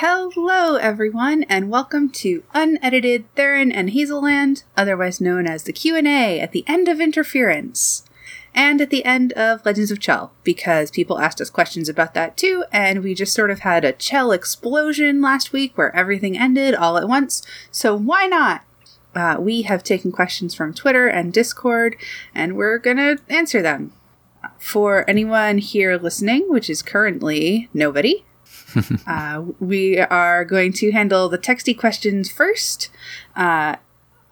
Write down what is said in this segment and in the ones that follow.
Hello, everyone, and welcome to Unedited Therin and Hazelland, otherwise known as the Q&A at the end of Interference and at the end of Legends of Chel, because people asked us questions about that too, and we just sort of had a Chel explosion last week where everything ended all at once, so why not? Uh, we have taken questions from Twitter and Discord, and we're gonna answer them. For anyone here listening, which is currently nobody, uh, we are going to handle the texty questions first. Uh,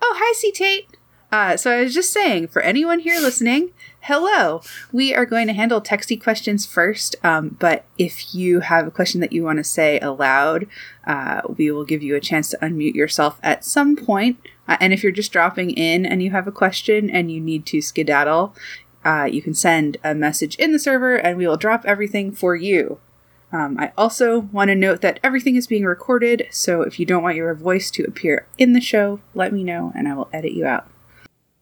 oh, hi, C Tate. Uh, so I was just saying, for anyone here listening, hello. We are going to handle texty questions first, um, but if you have a question that you want to say aloud, uh, we will give you a chance to unmute yourself at some point. Uh, and if you're just dropping in and you have a question and you need to skedaddle, uh, you can send a message in the server and we will drop everything for you. Um, I also want to note that everything is being recorded, so if you don't want your voice to appear in the show, let me know and I will edit you out.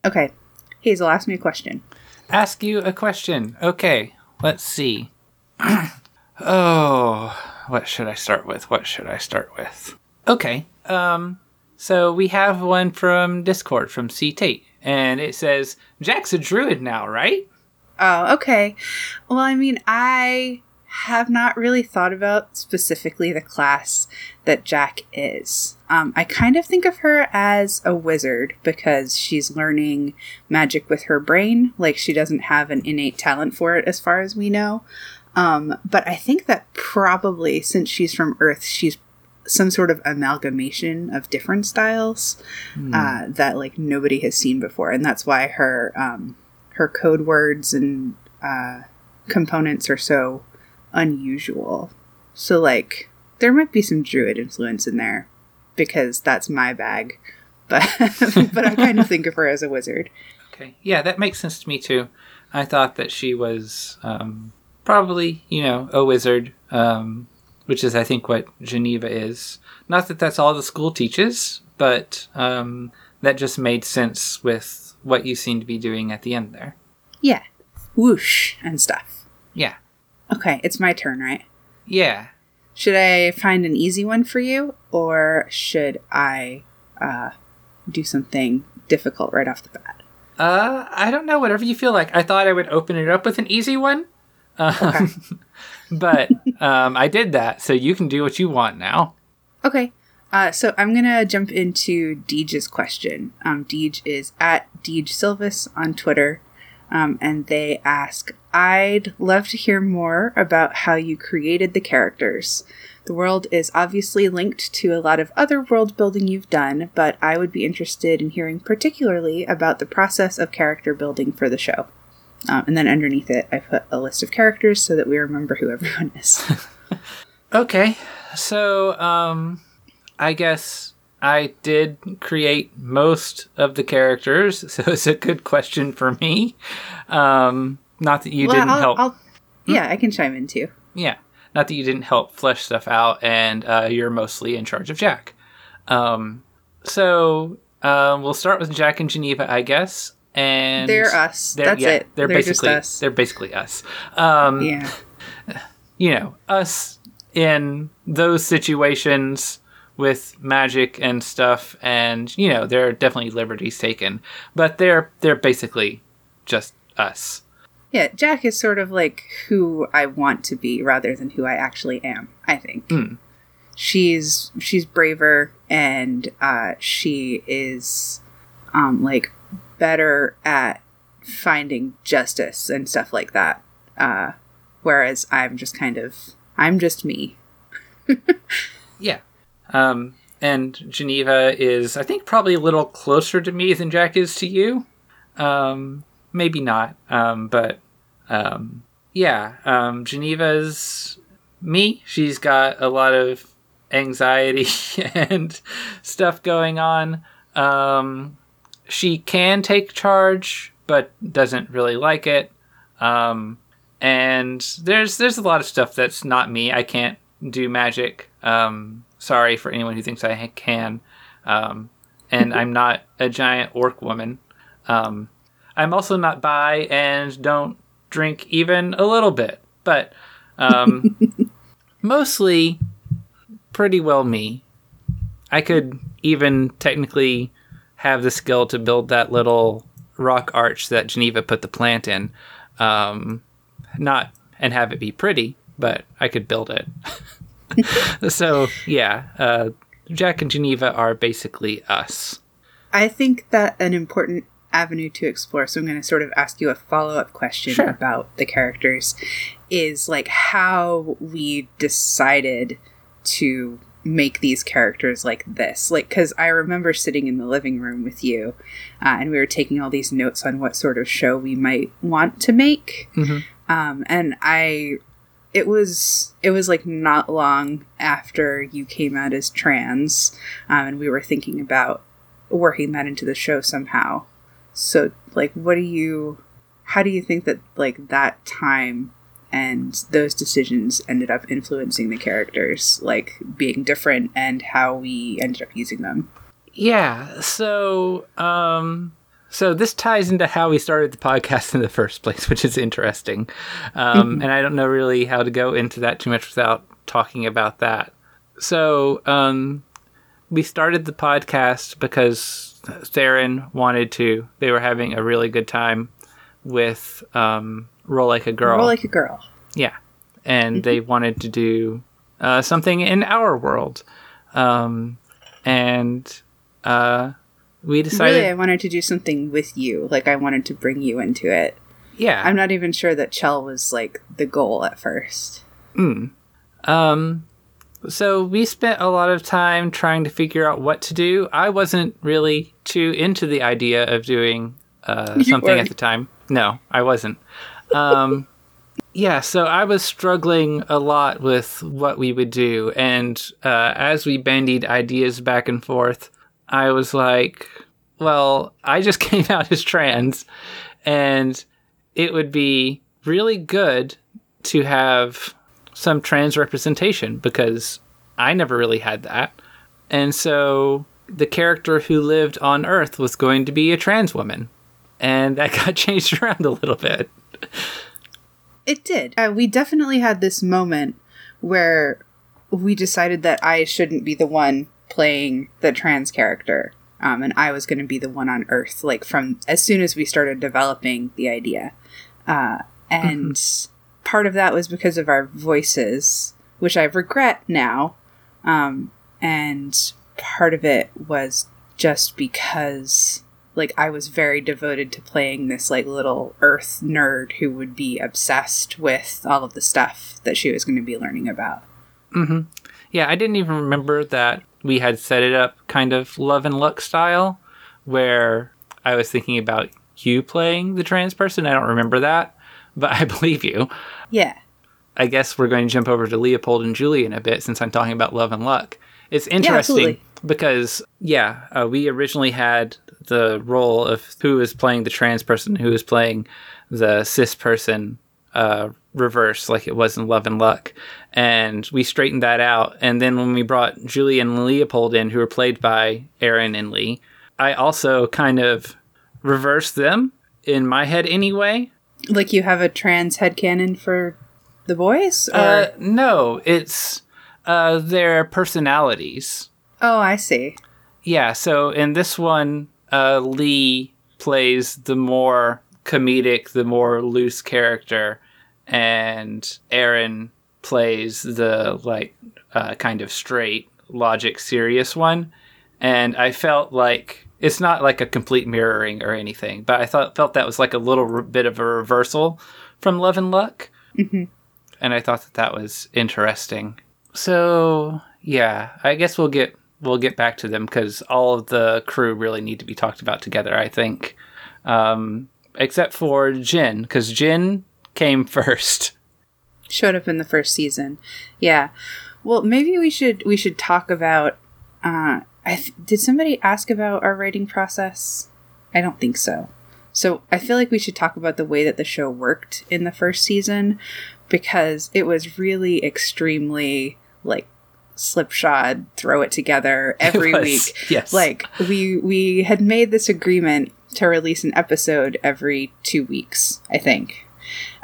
Okay, Hazel, ask me a question. Ask you a question. Okay, let's see. oh, what should I start with? What should I start with? Okay, um, so we have one from Discord from C Tate, and it says Jack's a druid now, right? Oh, okay. Well, I mean, I have not really thought about specifically the class that Jack is. Um, I kind of think of her as a wizard because she's learning magic with her brain. Like, she doesn't have an innate talent for it, as far as we know. Um, but I think that probably, since she's from Earth, she's some sort of amalgamation of different styles mm. uh, that like nobody has seen before, and that's why her um, her code words and uh, components are so unusual. So, like, there might be some druid influence in there because that's my bag. But but I kind of think of her as a wizard. Okay, yeah, that makes sense to me too. I thought that she was um, probably, you know, a wizard, um, which is, I think, what Geneva is. Not that that's all the school teaches, but um, that just made sense with what you seem to be doing at the end there. Yeah, whoosh and stuff. Yeah. Okay, it's my turn, right? Yeah. Should I find an easy one for you, or should I uh, do something difficult right off the bat? Uh, I don't know. Whatever you feel like. I thought I would open it up with an easy one, um, okay. but um, I did that, so you can do what you want now. Okay. Uh, so I'm gonna jump into Deej's question. Um, Deej is at Deej Silvis on Twitter. Um, and they ask, I'd love to hear more about how you created the characters. The world is obviously linked to a lot of other world building you've done, but I would be interested in hearing particularly about the process of character building for the show. Um, and then underneath it, I put a list of characters so that we remember who everyone is. okay, so um, I guess I did create most of the characters, so it's a good question for me. Um, not that you well, didn't I'll, help. I'll, yeah, hmm? I can chime in too. Yeah, not that you didn't help flesh stuff out, and uh, you're mostly in charge of Jack. Um, so uh, we'll start with Jack and Geneva, I guess. And they're us. They're, That's yeah, it. They're, they're basically us. they're basically us. Um, yeah. You know, us in those situations with magic and stuff and you know there are definitely liberties taken but they're they're basically just us yeah jack is sort of like who i want to be rather than who i actually am i think mm. she's she's braver and uh, she is um like better at finding justice and stuff like that uh whereas i'm just kind of i'm just me yeah um, and Geneva is, I think, probably a little closer to me than Jack is to you. Um, maybe not, um, but um, yeah, um, Geneva's me. She's got a lot of anxiety and stuff going on. Um, she can take charge, but doesn't really like it. Um, and there's there's a lot of stuff that's not me. I can't do magic. Um, sorry for anyone who thinks I can. Um, and I'm not a giant orc woman. Um, I'm also not bi and don't drink even a little bit. But um, mostly, pretty well me. I could even technically have the skill to build that little rock arch that Geneva put the plant in. Um, not and have it be pretty, but I could build it. so yeah, uh, Jack and Geneva are basically us. I think that an important avenue to explore, so I'm going to sort of ask you a follow up question Sure. about the characters, is like how we decided to make these characters like this. Like, because I remember sitting in the living room with you uh, and we were taking all these notes on what sort of show we might want to make. Mhm. Um, and I it was it was like not long after you came out as trans um, and we were thinking about working that into the show somehow so like what do you how do you think that like that time and those decisions ended up influencing the characters like being different and how we ended up using them Yeah. So, um, so this ties into how we started the podcast in the first place, which is interesting. Um, And I don't know really how to go into that too much without talking about that. So, um, we started the podcast because Therin wanted to. They were having a really good time with um, Roll Like a Girl. Roll like a girl Yeah. And they wanted to do uh, something in our world. Um, and uh, we decided. really i wanted to do something with you like i wanted to bring you into it yeah. i'm not even sure that chel was like the goal at first Um, so we spent a lot of time trying to figure out what to do. I wasn't really too into the idea of doing uh, something at the time. No, I wasn't. Um, yeah, so I was struggling a lot with what we would do, and uh, as we bandied ideas back and forth, I was like, "Well, I just came out as trans, and it would be really good to have some trans representation because I never really had that. And so the character who lived on Earth was going to be a trans woman. And that got changed around a little bit. It did. Uh, we definitely had this moment where we decided that I shouldn't be the one playing the trans character, um, and I was going to be the one on Earth. Like from as soon as we started developing the idea, uh, and part of that was because of our voices, which I regret now, um, and part of it was just because like I was very devoted to playing this like little earth nerd who would be obsessed with all of the stuff that she was going to be learning about. Yeah, I didn't even remember that we had set it up kind of love and luck style, where I was thinking about you playing the trans person. I don't remember that, but I believe you. Yeah. I guess we're going to jump over to Leopold and Julie in a bit since I'm talking about love and luck. It's interesting absolutely. because, yeah, uh, we originally had the role of who is playing the trans person, who is playing the cis person uh, reverse, like it was in Love and Luck. And we straightened that out. And then when we brought Julie and Leopold in, who were played by Aaron and Lee, I also kind of reversed them in my head anyway. Like you have a trans head headcanon for the boys? Or Uh, no, it's uh, their personalities. Oh, I see. Yeah, so in this one, uh, Lee plays the more comedic, the more loose character, and Aaron plays the like uh, kind of straight, logic, serious one. And I felt like it's not like a complete mirroring or anything, but I thought felt that was like a little r- bit of a reversal from Love and Luck, Mhm. and I thought that that was interesting. So yeah, I guess we'll get we'll get back to them because all of the crew really need to be talked about together. I think, um, except for Jin, because Jin came first. Showed up in the first season. Yeah. Well, maybe we should we should talk about uh I th- did somebody ask about our writing process? I don't think so. So, I feel like we should talk about the way that the show worked in the first season because it was really extremely like slipshod, throw it together every was, week. yes. Like we we had made this agreement to release an episode every 2 weeks, I think.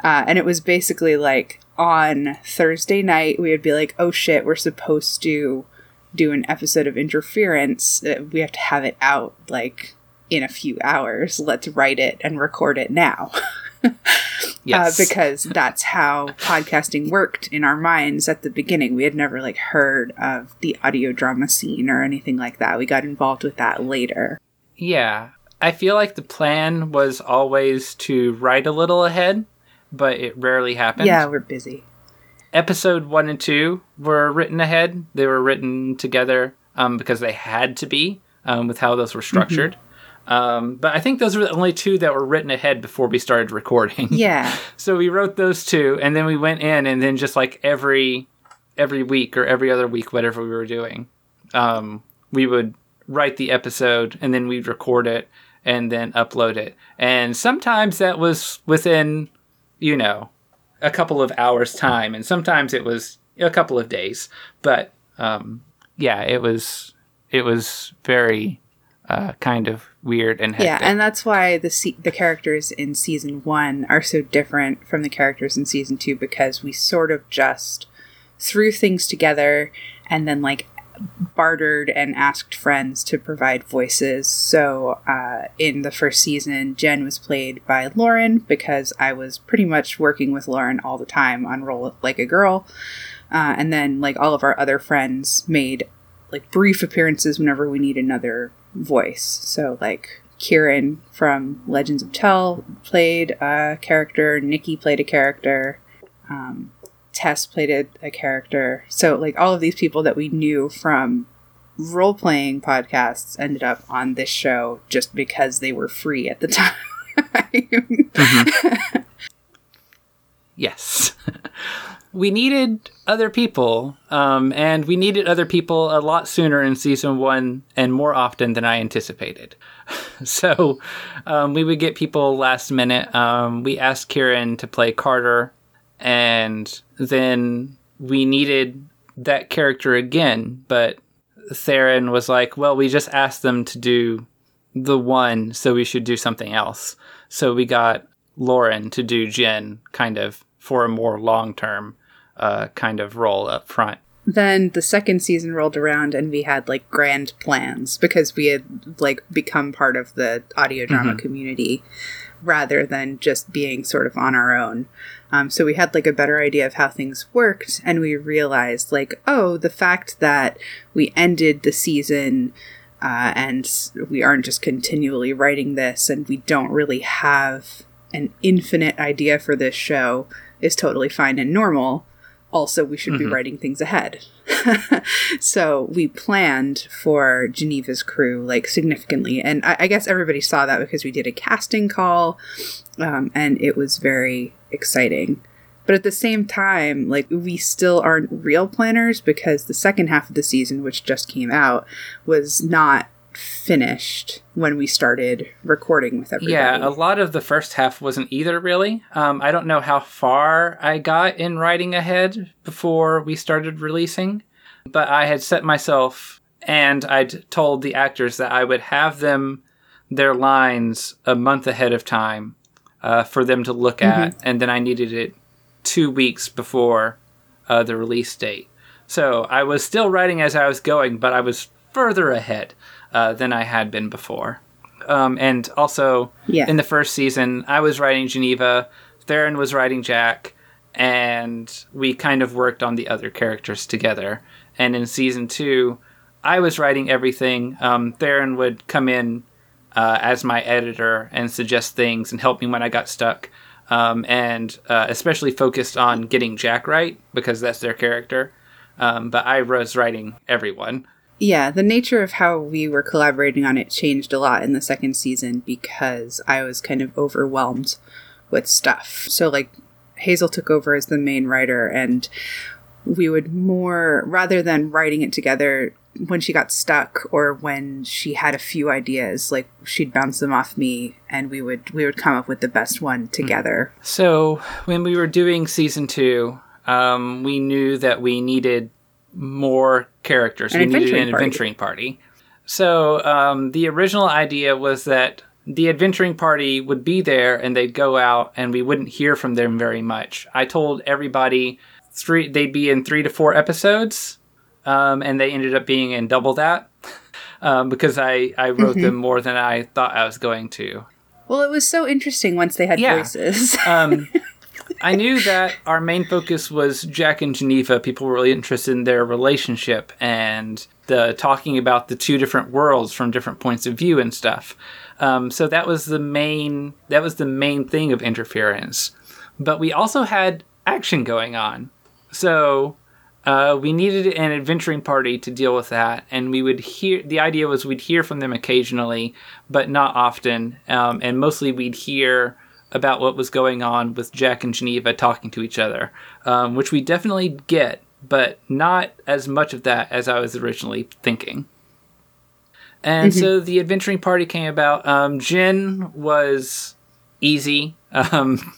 Uh, and it was basically like on Thursday night we would be like, "Oh shit, we're supposed to do an episode of Interference, uh, we have to have it out like in a few hours. Let's write it and record it now. Yes. uh, because that's how podcasting worked in our minds at the beginning. We had never like heard of the audio drama scene or anything like that. We got involved with that later. Yeah. I feel like the plan was always to write a little ahead, but it rarely happened. Yeah, we're busy. Episode one and two were written ahead. They were written together um, because they had to be um, with how those were structured. Um, but I think those were the only two that were written ahead before we started recording. Yeah. so we wrote those two, and then we went in, and then just like every every week or every other week, whatever we were doing, um, we would write the episode, and then we'd record it, and then upload it. And sometimes that was within, you know, a couple of hours time, and sometimes it was a couple of days. But um, yeah, it was it was very uh, kind of weird and hectic. Yeah, and that's why the se- the characters in season one are so different from the characters in season two because we sort of just threw things together and then like bartered and asked friends to provide voices. So uh, in the first season, Jin was played by Lauren because I was pretty much working with Lauren all the time on Roll Like a Girl. Uh, and then like all of our other friends made like brief appearances whenever we need another voice. So like Kieran from Legends of Chel played a character, Nikki played a character, um, Tess played a, character. So like all of these people that we knew from role playing podcasts ended up on this show just because they were free at the time. Yes. we needed other people, um, and we needed other people a lot sooner in season one and more often than I anticipated. so um, we would get people last minute. Um, we asked Kieran to play Carter, and then we needed that character again, but Therin was like, well, we just asked them to do the one, so we should do something else. So we got Lauren to do Jin kind of for a more long term uh, kind of role up front. then the second season rolled around and we had like grand plans because we had like become part of the audio drama community rather than just being sort of on our own. Um, so we had like a better idea of how things worked and we realized like, oh, the fact that we ended the season uh, and we aren't just continually writing this and we don't really have an infinite idea for this show is totally fine and normal. Also we should be writing things ahead. So we planned for geneva's crew like significantly and I, I guess everybody saw that because we did a casting call um, and it was very exciting but at the same time like we still aren't real planners because the second half of the season which just came out was not finished when we started recording with everybody Yeah, a lot of the first half wasn't either, really. Um, I don't know how far I got in writing ahead before we started releasing, but I had set myself and I'd told the actors that I would have them their lines a month ahead of time uh, for them to look at, and then I needed it two weeks before uh, the release date. So I was still writing as I was going, but I was further ahead uh, than I had been before. Um, and also, Yeah. in the first season, I was writing Geneva, Therin was writing Jack, and we kind of worked on the other characters together. And in season two, I was writing everything. Um, Therin would come in uh, as my editor and suggest things and help me when I got stuck. Um, and uh, especially focused on getting Jack right because that's their character. Um, but I was writing everyone. Yeah, the nature of how we were collaborating on it changed a lot in the second season because I was kind of overwhelmed with stuff. So, like, Hazel took over as the main writer, and we would more, rather than writing it together when she got stuck or when she had a few ideas, like, she'd bounce them off me and we would we would come up with the best one together. So when we were doing season two, um, we knew that we needed more characters. An we needed an party. adventuring party. So um, the original idea was that the adventuring party would be there and they'd go out and we wouldn't hear from them very much. I told everybody three they'd be in three to four episodes. Um, and they ended up being in double that um, because I, I wrote them more than I thought I was going to. Well, it was so interesting once they had Yeah. voices. Um, I knew that our main focus was Jack and Geneva. People were really interested in their relationship and the talking about the two different worlds from different points of view and stuff. Um, so that was the main that was the main thing of interference. But we also had action going on. So uh, we needed an adventuring party to deal with that, and we would hear. The idea was we'd hear from them occasionally, but not often, um, and mostly we'd hear about what was going on with Jack and Geneva talking to each other, um, which we definitely get, but not as much of that as I was originally thinking. And so the adventuring party came about. Um, Jin was easy. Um,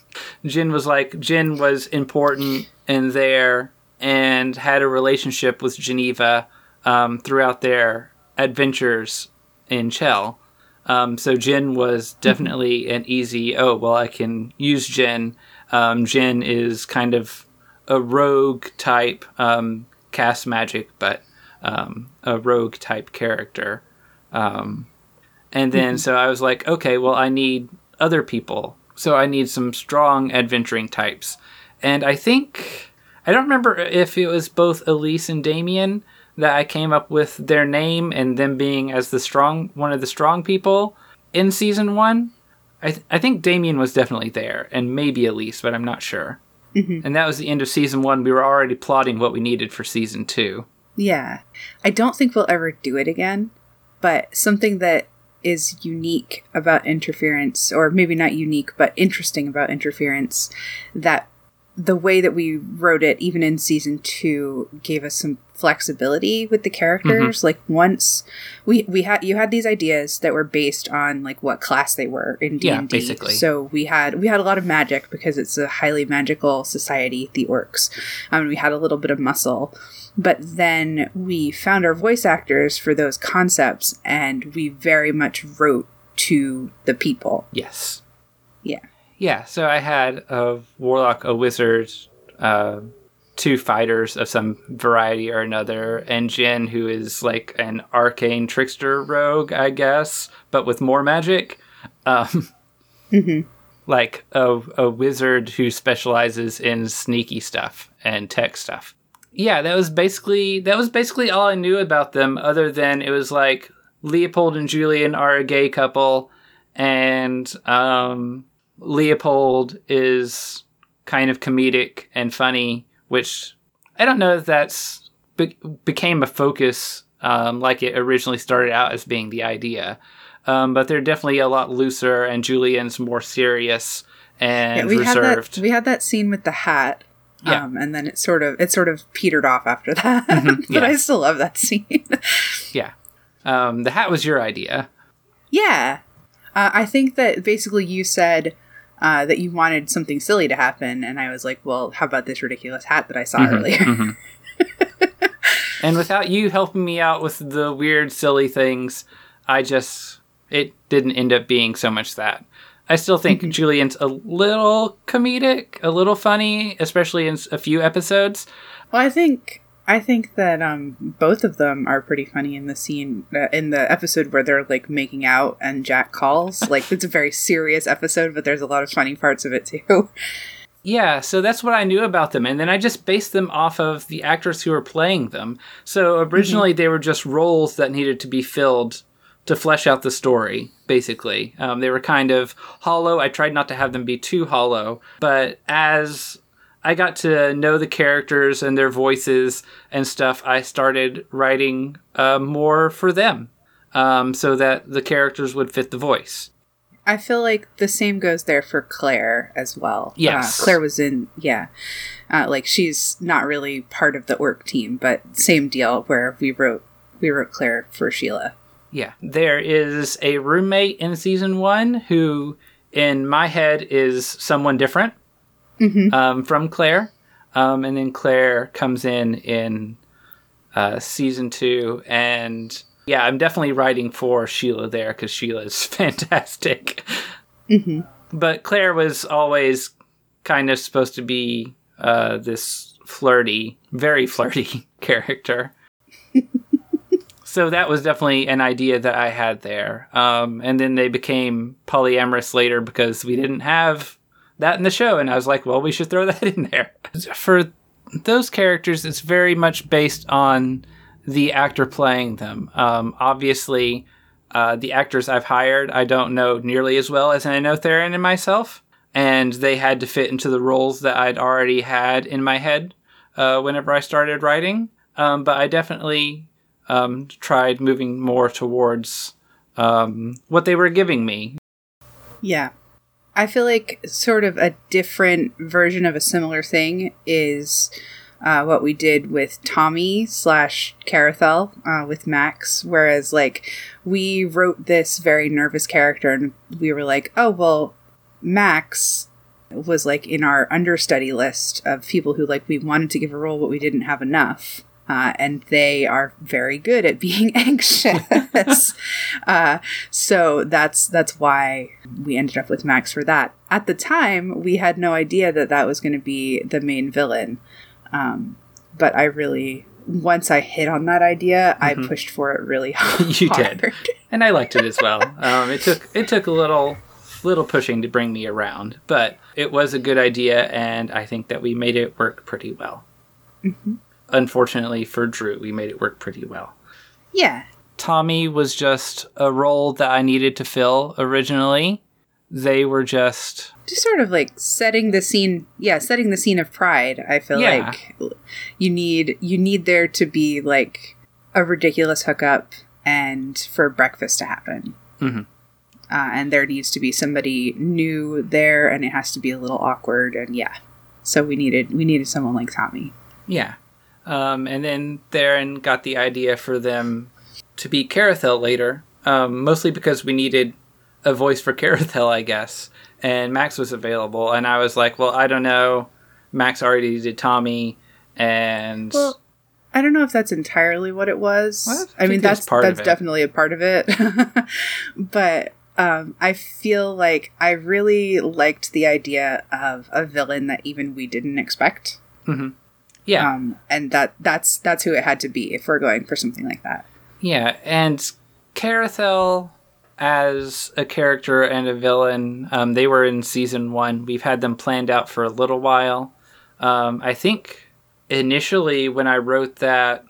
Jin was like Jin was important in there and had a relationship with Geneva um, throughout their adventures in Chel. Um, so Jin was definitely an easy. Oh well, I can use Jin. Um, Jin is kind of a rogue type, um, cast magic, but um, a rogue type character. Um, and then so I was like, okay, well, I need other people. So I need some strong adventuring types. And I think I don't remember if it was both Elise and Damien that I came up with their name and them being as the strong one of the strong people in season one. I, th- I think Damien was definitely there, and maybe Elise, but I'm not sure. Mm-hmm. And that was the end of season one. We were already plotting what we needed for season two. yeah. I don't think we'll ever do it again, but something that is unique about interference, or maybe not unique, but interesting about interference, that the way that we wrote it, even in season two, gave us some flexibility with the characters. Like once we we had you had these ideas that were based on like what class they were in D and D. basically. So we had we had a lot of magic because it's a highly magical society, the orcs. Um, we had a little bit of muscle, but then we found our voice actors for those concepts, and we very much wrote to the people. Yes. Yeah. Yeah, so I had a warlock, a wizard, uh, two fighters of some variety or another, and Jin, who is like an arcane trickster rogue, I guess, but with more magic. Um, Like a, a wizard who specializes in sneaky stuff and tech stuff. Yeah, that was basically that was basically all I knew about them, other than it was like Leopold and Julian are a gay couple, and um, Leopold is kind of comedic and funny, which I don't know if that's be- became a focus um, like it originally started out as being the idea. Um, but they're definitely a lot looser, and Julian's more serious and we had reserved. that we had that scene with the hat. Yeah. Um, and then it sort of it sort of petered off after that. but Mm-hmm. yeah. I still love that scene. yeah, um, the hat was your idea. yeah. Uh, I think that basically you said uh, that you wanted something silly to happen, and I was like, well, how about this ridiculous hat that I saw Mm-hmm. earlier? And without you helping me out with the weird, silly things, I just it didn't end up being so much that. I still think Mm-hmm. Julian's a little comedic, a little funny, especially in a few episodes. Well, I think I think that um, both of them are pretty funny in the scene uh, in the episode where they're like making out and Jack calls. Like it's a very serious episode, but there's a lot of funny parts of it too. Yeah, so that's what I knew about them. And then I just based them off of the actors who were playing them. So originally they were just roles that needed to be filled to flesh out the story, basically. Um, they were kind of hollow. I tried not to have them be too hollow. But as I got to know the characters and their voices and stuff, I started writing uh, more for them um, so that the characters would fit the voice. I feel like the same goes there for Claire as well. Yes. uh, Claire was in yeah, uh, like she's not really part of the orc team, but same deal where we wrote we wrote Claire for Sheila. Yeah. There is a roommate in season one who, in my head, is someone different um, from Claire. Um, and then Claire comes in in uh, season two. And yeah, I'm definitely writing for Sheila there because Sheila is fantastic. But Claire was always kind of supposed to be uh, this flirty, very flirty character. so that was definitely an idea that I had there. Um, and then they became polyamorous later because we didn't have that in the show. And I was like, well, we should throw that in there. For those characters, it's very much based on the actor playing them. Um, obviously, uh, the actors I've hired, I don't know nearly as well as I know Therin and myself. And they had to fit into the roles that I'd already had in my head uh, whenever I started writing. Um, but I definitely um, tried moving more towards um, what they were giving me. Yeah. I feel like sort of a different version of a similar thing is uh, what we did with Tommy slash Carathel uh, with Max. Whereas, like, we wrote this very nervous character and we were like, oh, well, Max was like in our understudy list of people who like we wanted to give a role but we didn't have enough uh, and they are very good at being anxious. uh, so that's that's why we ended up with Max for that. At the time, we had no idea that that was going to be the main villain. Um, but I really, once I hit on that idea, mm-hmm. I pushed for it really hard. you did, and I liked it as well. Um, it took it took a little little pushing to bring me around, but it was a good idea, and I think that we made it work pretty well. Mm-hmm unfortunately for Drew, we made it work pretty well. Yeah. Tommy was just a role that I needed to fill originally. They were just just sort of like setting the scene yeah setting the scene of pride i feel yeah. like you need you need there to be like a ridiculous hookup and for breakfast to happen mm-hmm. uh, and there needs to be somebody new there and it has to be a little awkward and yeah so we needed we needed someone like tommy yeah um, and then Therin got the idea for them to be Carathel later, um, mostly because we needed a voice for Carathel, I guess. And Max was available, and I was like, well, I don't know. Max already did Tommy, and. Well, I don't know if that's entirely what it was. I, I mean, that's that's definitely a part of it. but um, I feel like I really liked the idea of a villain that even we didn't expect. Mm-hmm. Yeah. Um, and that that's that's who it had to be if we're going for something like that. Yeah, and Carathel as a character and a villain, um, they were in season one. We've had them planned out for a little while. Um, I think initially when I wrote that,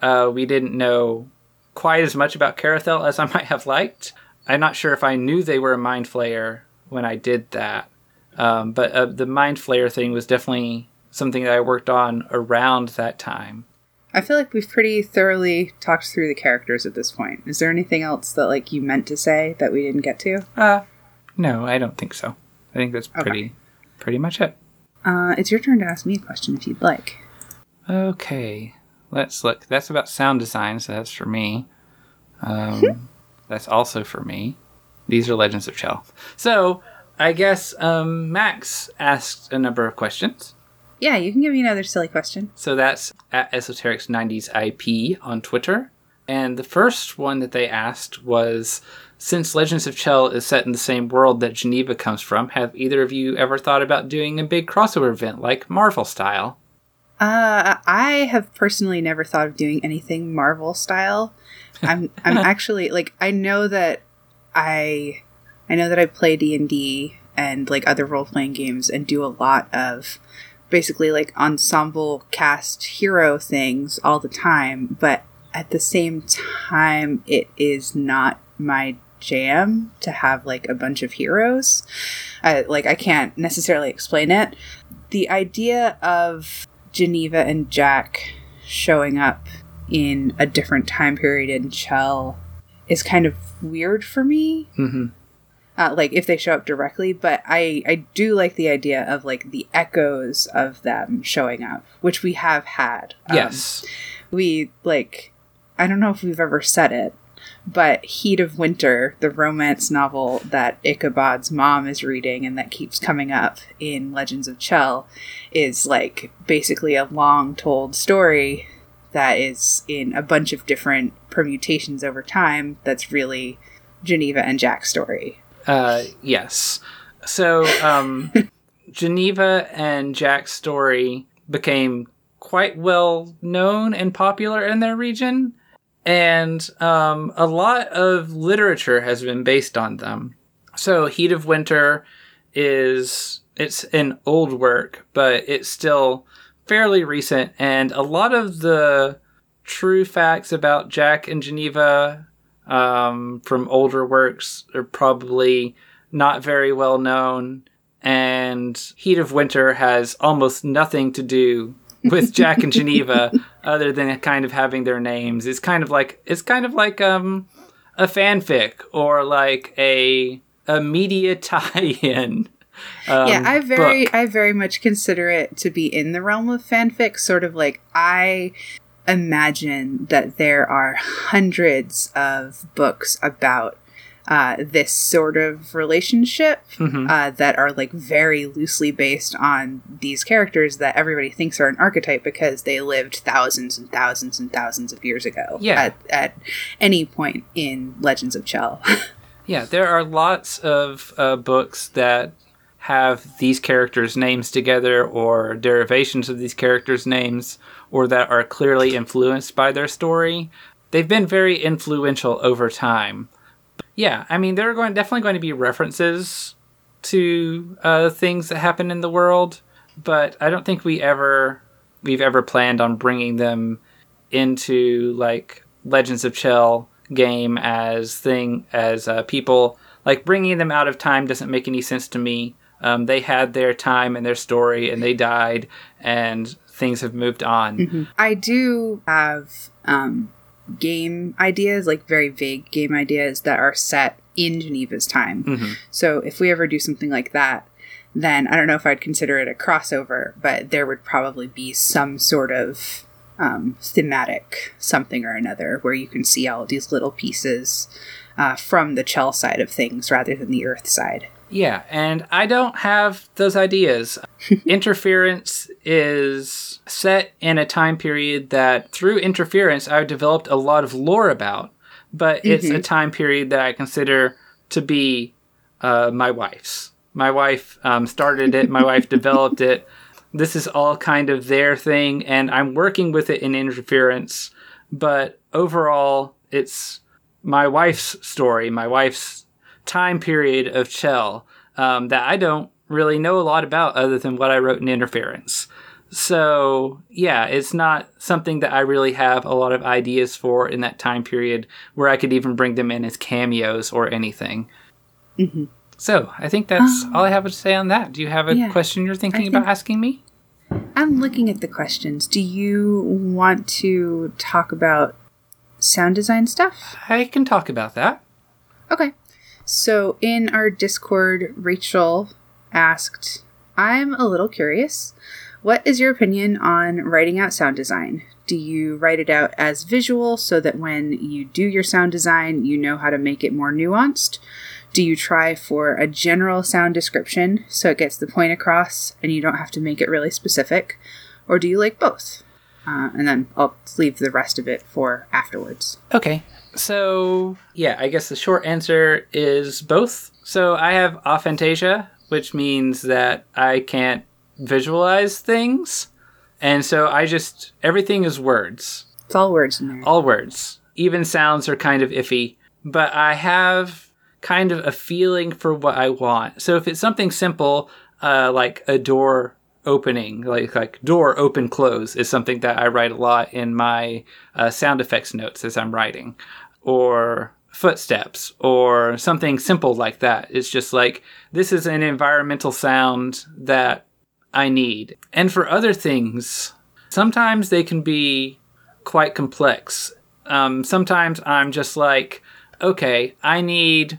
uh, we didn't know quite as much about Carathel as I might have liked. I'm not sure if I knew they were a mind flayer when I did that. Um, but uh, the mind flayer thing was definitely something that I worked on around that time. I feel like we've pretty thoroughly talked through the characters at this point. Is there anything else that like you meant to say that we didn't get to? Uh no, I don't think so. I think that's pretty okay. pretty much it. Uh it's your turn to ask me a question if you'd like. Okay. Let's look. That's about sound design, so that's for me. Um that's also for me. These are Legends of Chel. So I guess um, Max asked a number of questions. Yeah, you can give me another silly question. So that's at Esoterics 90s IP on Twitter. And the first one that they asked was Since Legends of Chel is set in the same world that Geneva comes from, have either of you ever thought about doing a big crossover event like Marvel style? Uh, I have personally never thought of doing anything Marvel style. I'm I'm actually like I know that I I know that I play D&D and like other role playing games and do a lot of basically like ensemble cast hero things all the time, but at the same time, it is not my jam to have like a bunch of heroes. Like, I can't necessarily explain it. The idea of Geneva and Jack showing up in a different time period in Chel is kind of weird for me. Mm-hmm uh, like if they show up directly but i i do like the idea of like the echoes of them showing up which we have had. Um, yes. we like i don't know if we've ever said it but heat of winter the romance novel that ichabod's mom is reading and that keeps coming up in legends of chel is like basically a long told story that is in a bunch of different permutations over time that's really geneva and jack's story uh, yes. So, um, Geneva and Jack's story became quite well known and popular in their region. and um, a lot of literature has been based on them. So, Heat of Winter is it's an old work, but it's still fairly recent, and a lot of the true facts about Jack and Geneva um, from older works are probably not very well known. And Heat of Winter has almost nothing to do with Jack and Geneva other than kind of having their names. It's kind of like it's kind of like um, a fanfic or like a a media tie-in. Um, yeah, I very book. I very much consider it to be in the realm of fanfic, sort of like I imagine that there are hundreds of books about uh, this sort of relationship Mhm. uh, that are like very loosely based on these characters that everybody thinks are an archetype because they lived thousands and thousands and thousands of years ago Yeah. at, at any point in Legends of Chel. Yeah, there are lots of uh, books that have these characters' names together or derivations of these characters' names or that are clearly influenced by their story. They've been very influential over time. Yeah, I mean, there are going definitely going to be references to uh, things that happen in the world, but I don't think we ever we've ever planned on bringing them into like Legends of Chel game as thing as uh, people like bringing them out of time doesn't make any sense to me. Um, they had their time and their story, and they died, and things have moved on. I do have um, game ideas, like very vague game ideas that are set in Geneva's time. Mhm. So if we ever do something like that, then I don't know if I'd consider it a crossover, but there would probably be some sort of um, thematic something or another where you can see all these little pieces uh, from the Chel side of things rather than the Earth side. Yeah, and I don't have those ideas. interference is set in a time period that, through interference, I've developed a lot of lore about, but it's a time period that I consider to be uh, my wife's. My wife um, started it, my wife developed it. This is all kind of their thing, and I'm working with it in interference, but overall, it's my wife's story, my wife's time period of Chel um, that I don't really know a lot about other than what I wrote in Interference. So, yeah, it's not something that I really have a lot of ideas for in that time period where I could even bring them in as cameos or anything. Mhm. So, I think that's all I have to say on that. Do you have a Yeah, question you're thinking I about asking me? I'm looking at the questions. Do you want to talk about sound design stuff? I can talk about that. Okay. So in our Discord, Rachel asked, I'm a little curious. What is your opinion on writing out sound design? Do you write it out as visual so that when you do your sound design, you know how to make it more nuanced? Do you try for a general sound description so it gets the point across and you don't have to make it really specific? Or do you like both? Uh, and then I'll leave the rest of it for afterwards. Okay. So, yeah, I guess the short answer is both. So, I have aphantasia, which means that I can't visualize things. And so I just, everything is words, It's all words in there. all words. Even sounds are kind of iffy, but I have kind of a feeling for what I want. So, if it's something simple, uh, like a door opening, like like door open close, is something that I write a lot in my uh, sound effects notes as I'm writing, or footsteps, or something simple like that. It's just like this is an environmental sound that I need. And for other things, sometimes they can be quite complex. Um, sometimes I'm just like, okay, I need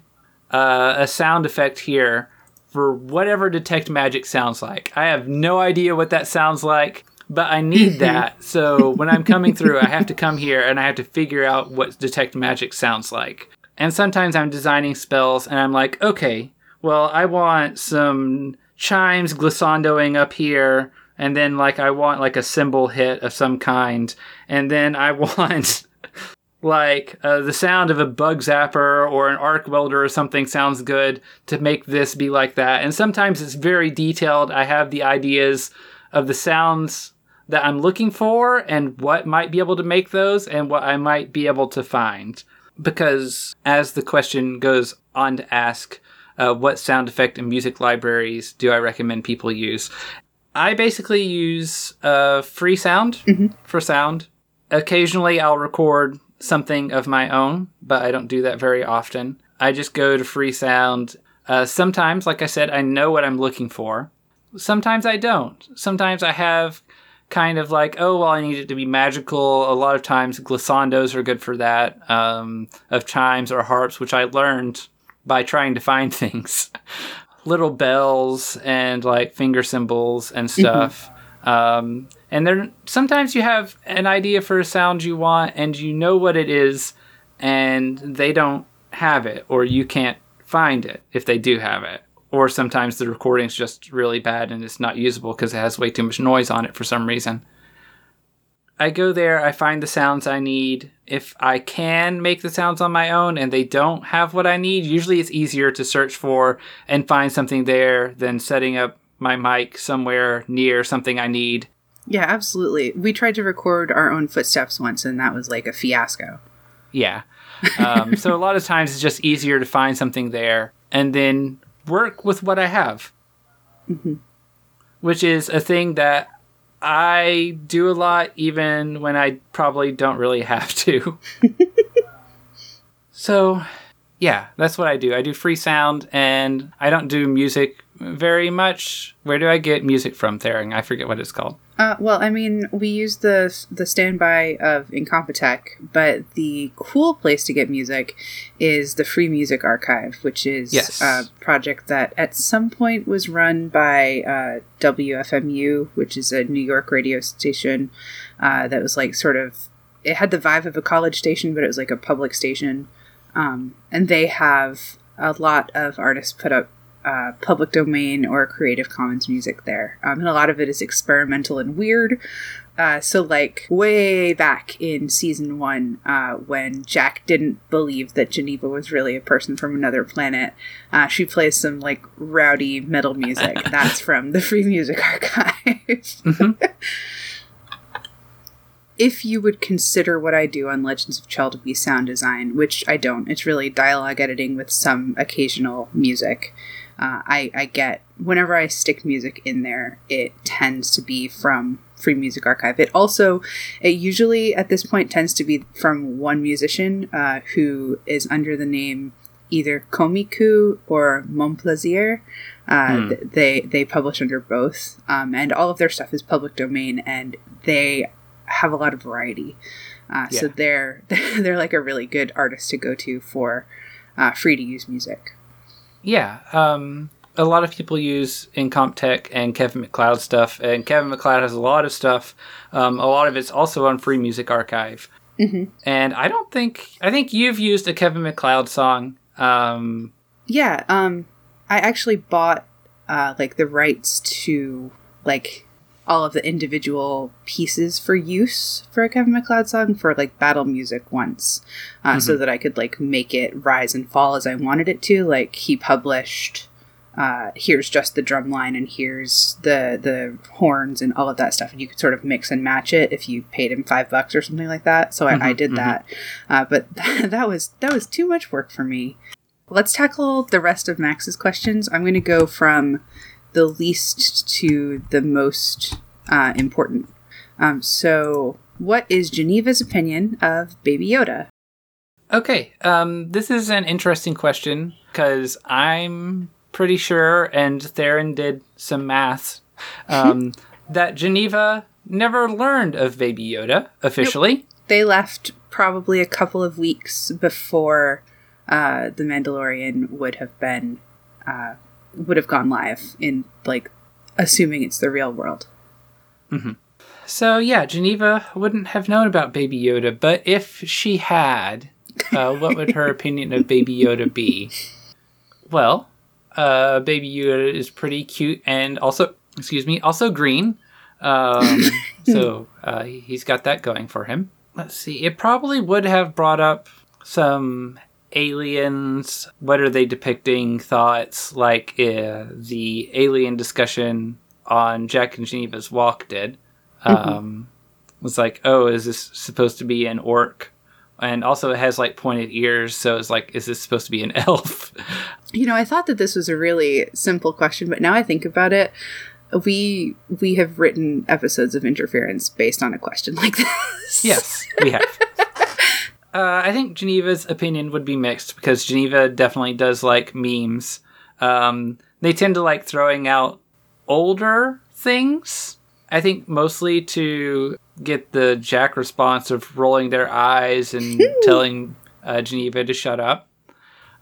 uh, a sound effect here for whatever detect magic sounds like. I have no idea what that sounds like, but I need that. So when I'm coming through, I have to come here and I have to figure out what detect magic sounds like. And sometimes I'm designing spells and I'm like, okay, well, I want some chimes glissandoing up here. And then, like, I want like a cymbal hit of some kind. And then I want like uh, the sound of a bug zapper or an arc welder or something sounds good to make this be like that. And sometimes it's very detailed. I have the ideas of the sounds that I'm looking for and what might be able to make those and what I might be able to find. Because as the question goes on to ask, uh, what sound effect and music libraries do I recommend people use? I basically use uh, free sound for sound. Occasionally, I'll record something of my own, but I don't do that very often. I just go to free sound. Uh, sometimes, like I said, I know what I'm looking for. Sometimes I don't. Sometimes I have kind of like, oh, well, I need it to be magical. A lot of times, glissandos are good for that, um, of chimes or harps, which I learned by trying to find things. Little bells and like finger cymbals and stuff. Um, and then sometimes you have an idea for a sound you want and you know what it is, and they don't have it, or you can't find it if they do have it. Or sometimes the recording's just really bad and it's not usable because it has way too much noise on it for some reason. I go there, I find the sounds I need. If I can make the sounds on my own and they don't have what I need, usually it's easier to search for and find something there than setting up my mic somewhere near something I need. Yeah, absolutely. We tried to record our own footsteps once, and that was like a fiasco. Yeah. Um, so a lot of times it's just easier to find something there and then work with what I have. Which is a thing that I do a lot even when I probably don't really have to. so, yeah, that's what I do. I do free sound and I don't do music very much. Where do I get music from, Therin? I forget what it's called. Uh, well, I mean, we use the the standby of Incompetech, but the cool place to get music is the Free Music Archive, which is Yes. a project that at some point was run by uh, WFMU, which is a New York radio station uh, that was like sort of it had the vibe of a college station, but it was like a public station, um, and they have a lot of artists put up uh, public domain or Creative Commons music there. Um, and a lot of it is experimental and weird. Uh, so, like, way back in season one, uh, when Jack didn't believe that Geneva was really a person from another planet, uh, she plays some, like, rowdy metal music. That's from the Free Music Archive. if you would consider what I do on Legends of Chel to be sound design, which I don't, it's really dialogue editing with some occasional music. Uh, I, I get whenever I stick music in there, it tends to be from Free Music Archive. It also, it usually at this point tends to be from one musician uh, who is under the name either Komiku or Mon Plaisir. Uh, th- they they publish under both, um, and all of their stuff is public domain, and they have a lot of variety. Uh, So they're they're like a really good artist to go to for uh, free to use music. Yeah, um, a lot of people use Incompetech and Kevin MacLeod stuff, and Kevin MacLeod has a lot of stuff. Um, a lot of it's also on Free Music Archive. Mm-hmm. And I don't think I think you've used a Kevin MacLeod song. Um, Yeah, um, I actually bought uh, like the rights to like all of the individual pieces for use for a Kevin MacLeod song for like battle music once, uh, so that I could like make it rise and fall as I wanted it to. Like he published. Uh, here's just the drum line and here's the the horns and all of that stuff and you could sort of mix and match it if you paid him five bucks or something like that so I, I did that uh, but that was that was too much work for me let's tackle the rest of Max's questions. I'm going to go from the least to the most uh, important. Um, so, what is Geneva's opinion of Baby Yoda? okay, um, this is an interesting question because I'm pretty sure, and Therin did some maths, um, that Geneva never learned of Baby Yoda officially. They left probably a couple of weeks before uh, the Mandalorian would have been uh, would have gone live in like assuming it's the real world. So yeah, Geneva wouldn't have known about Baby Yoda, but if she had, uh, what would her opinion of Baby Yoda be? Well, uh, Baby Yoda is pretty cute and also, excuse me, also green. Um, so uh, he's got that going for him. Let's see. It probably would have brought up some aliens. What are they depicting? Thoughts like uh, the alien discussion on Jack and Geneva's Walk did. Um, was like, oh, is this supposed to be an orc? And also, it has like pointed ears, so it's like, is this supposed to be an elf? You know, I thought that this was a really simple question, but now I think about it, we we have written episodes of interference based on a question like this. Yes, we have. uh, I think Geneva's opinion would be mixed because Geneva definitely does like memes. Um, they tend to like throwing out older things. I think mostly to get the Jack response of rolling their eyes and telling uh, Geneva to shut up.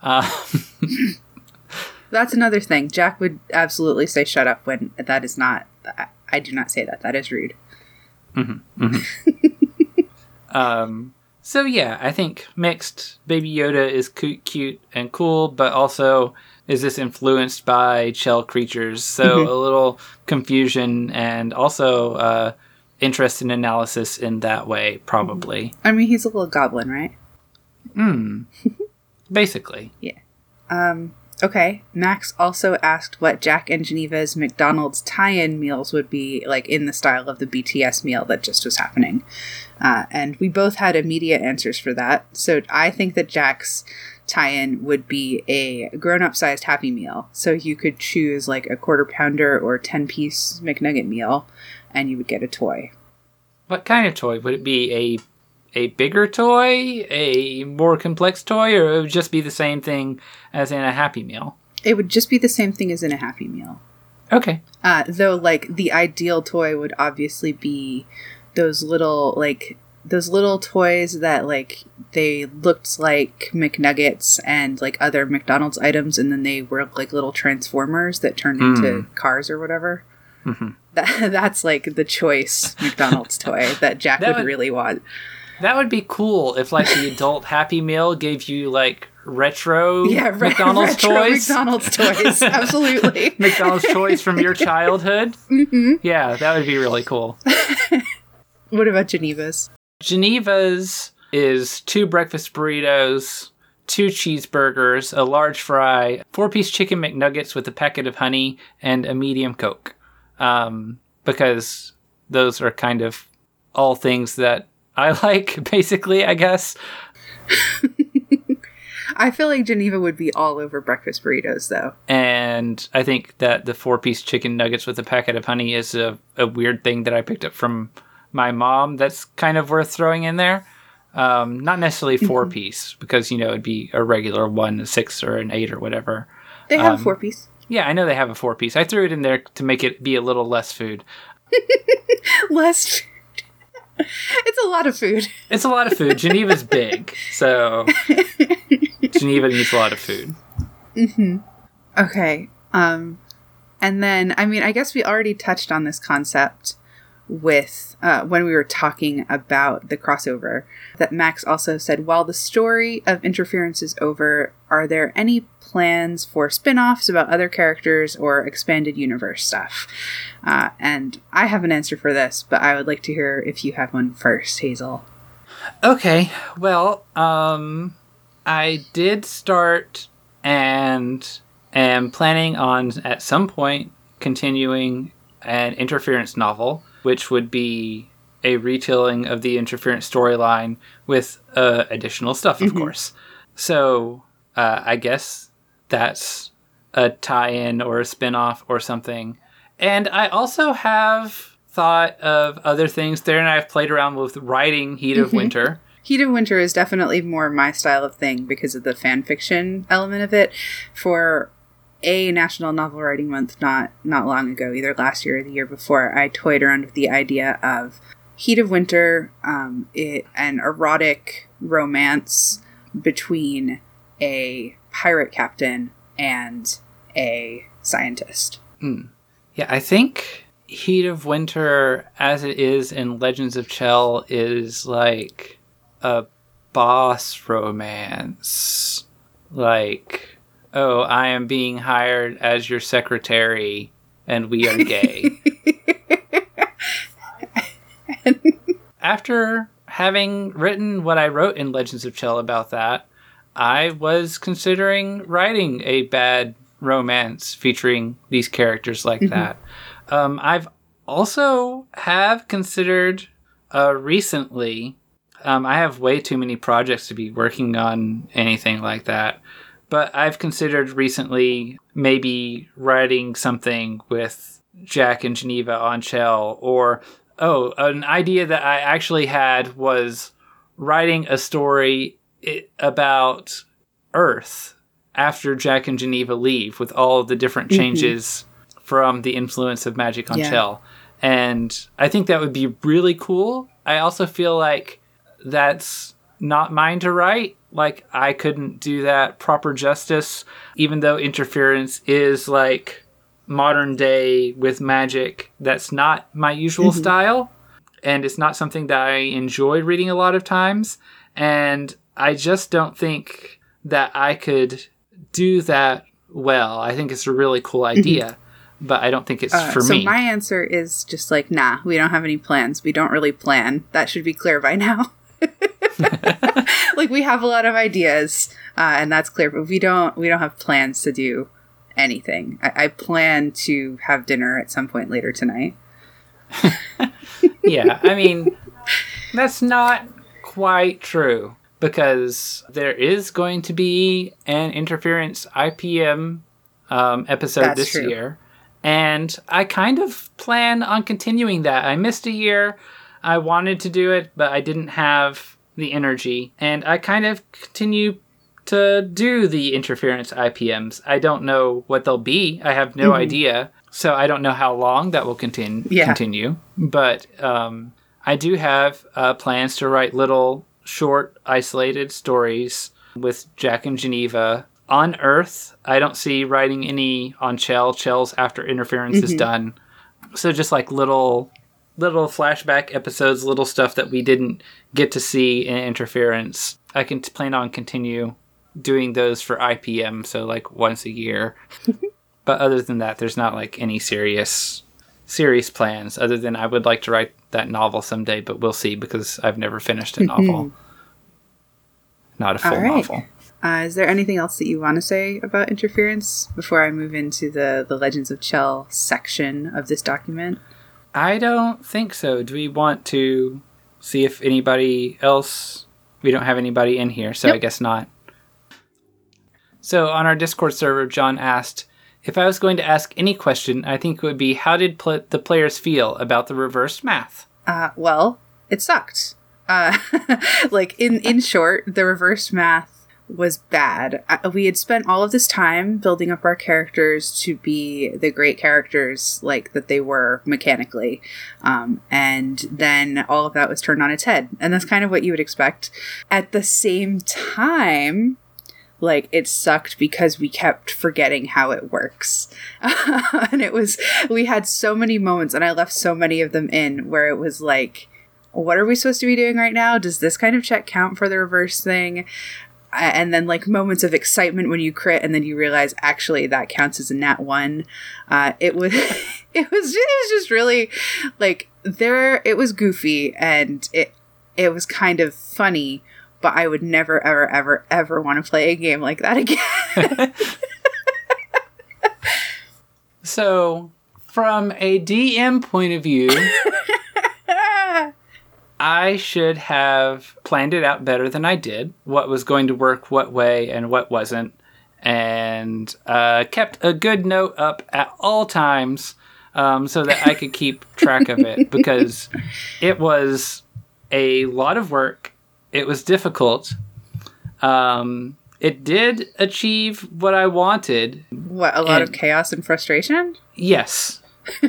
Uh, That's another thing. Jack would absolutely say "shut up" when that is not. I, I do not say that. That is rude. Um, so yeah, I think mixed Baby Yoda is cute, cute and cool, but also is this influenced by shell creatures? So a little confusion and also uh, interest in analysis in that way, probably. I mean, he's a little goblin, right? Hmm. Basically, Yeah. Um, okay. Max also asked what Jack and Geneva's McDonald's tie-in meals would be like in the style of the BTS meal that just was happening, uh, and we both had immediate answers for that. So I think that Jack's tie-in would be a grown-up sized Happy Meal. So you could choose like a quarter pounder or ten-piece McNugget meal, and you would get a toy. what kind of toy would it be? A a bigger toy, a more complex toy, or it would just be the same thing as in a Happy Meal? It would just be the same thing as in a Happy Meal. Okay. Uh, though, like the ideal toy would obviously be those little like those little toys that like they looked like McNuggets and like other McDonald's items, and then they were like little transformers that turned into cars or whatever. Mhm. That, that's like the choice McDonald's toy that Jack That would would- really want. That would be cool if like the adult Happy Meal gave you like retro Yeah, re- McDonald's retro toys. McDonald's toys, absolutely. McDonald's toys from your childhood. hmm Yeah, that would be really cool. What about Geneva's? Geneva's is two breakfast burritos, two cheeseburgers, a large fry, four piece chicken McNuggets with a packet of honey, and a medium Coke. Um, because those are kind of all things that I like, basically, I guess. I feel like Geneva would be all over breakfast burritos, though. And I think that the four piece chicken nuggets with a packet of honey is a, a weird thing that I picked up from my mom that's kind of worth throwing in there. Um, not necessarily 4 piece, because, you know, it'd be a regular one, a six, or an eight, or whatever. They have Um, a four piece. Yeah, I know they have a four piece. I threw it in there to make it be a little less food. Less. It's a lot of food. It's a lot of food. Geneva's big, so Geneva needs a lot of food. Okay. Um, and then I mean, I guess we already touched on this concept with uh, when we were talking about the crossover. That Max also said, while the story of interference is over, are there any plans for spin-offs about other characters or expanded universe stuff? Uh, and I have an answer for this, but I would like to hear if you have one first, Hazel. Okay, well, um, I did start and am planning on at some point continuing an interference novel, which would be a retelling of the interference storyline with uh, additional stuff, of course. So uh, I guess that's a tie-in or a spin-off or something. And I also have thought of other things there, and I've played around with writing Heat of Winter. Heat of Winter is definitely more my style of thing because of the fan fiction element of it. For a National Novel Writing Month not not long ago, either last year or the year before, I toyed around with the idea of Heat of Winter, um, it, an erotic romance between a pirate captain and a scientist. Hmm. Yeah, I think Heat of Winter, as it is in Legends of Chel, is like a boss romance. Like, oh, I am being hired as your secretary, and we are gay. After having written what I wrote in Legends of Chel about that, I was considering writing a bad romance featuring these characters like that. Um, I've also have considered uh, recently. Um, I have way too many projects to be working on anything like that, but I've considered recently maybe writing something with Jack and Geneva on Chel, or oh, an idea that I actually had was writing a story about Earth after Jack and Geneva leave, with all the different mm-hmm. changes mm-hmm. from the influence of magic on yeah. Chel. And I think that would be really cool. I also feel like that's not mine to write. Like, I couldn't do that proper justice, even though interference is like modern day with magic. That's not my usual mm-hmm. style. And it's not something that I enjoy reading a lot of times. And I just don't think that I could do that well. I think it's a really cool mm-hmm. idea but I don't think it's uh, for so me. So my answer is just like, nah, we don't have any plans. We don't really plan. That should be clear by now. like we have a lot of ideas, uh, and that's clear, but we don't we don't have plans to do anything. I, I plan to have dinner at some point later tonight. yeah, I mean, that's not quite true because there is going to be an interference IPM um, episode that's this true. year and I kind of plan on continuing that. I missed a year. I wanted to do it, but I didn't have the energy. And I kind of continue to do the interference IPMs. I don't know what they'll be. I have no mm-hmm. idea. So I don't know how long that will continue. Yeah. Continue, but um, I do have uh, plans to write little short, isolated stories with Jack and Geneva on Earth, I don't see writing any on Chel. Chel's after interference mm-hmm. is done. So just like little little flashback episodes, little stuff that we didn't get to see in interference. I can t- plan on continue doing those for IPM, so like once a year. but other than that, there's not like any serious serious plans other than I would like to write that novel someday, but we'll see because I've never finished a novel. Not a full novel. Uh, is there anything else that you want to say about interference before I move into the, the Legends of Chel section of this document? I don't think so. Do we want to see if anybody else? We don't have anybody in here, so yep. I guess not. So on our Discord server, John asked, if I was going to ask any question, I think it would be how did pl- the players feel about the reversed math? Uh, well, it sucked. Uh, like in in short, the reversed math was bad. We had spent all of this time building up our characters to be the great characters like that they were mechanically. Um, and then all of that was turned on its head. And that's kind of what you would expect. At the same time, like it sucked because we kept forgetting how it works. and it was, we had so many moments, and I left so many of them in where it was like, what are we supposed to be doing right now? Does this kind of check count for the reverse thing? and then like moments of excitement when you crit and then you realize actually that counts as a nat one uh, it was it was it was just really like there it was goofy and it it was kind of funny but i would never ever ever ever want to play a game like that again so from a dm point of view I should have planned it out better than I did. What was going to work what way and what wasn't. And uh, kept a good note up at all times um, so that I could keep track of it because it was a lot of work. It was difficult. Um, it did achieve what I wanted. What, a lot and, of chaos and frustration? Yes.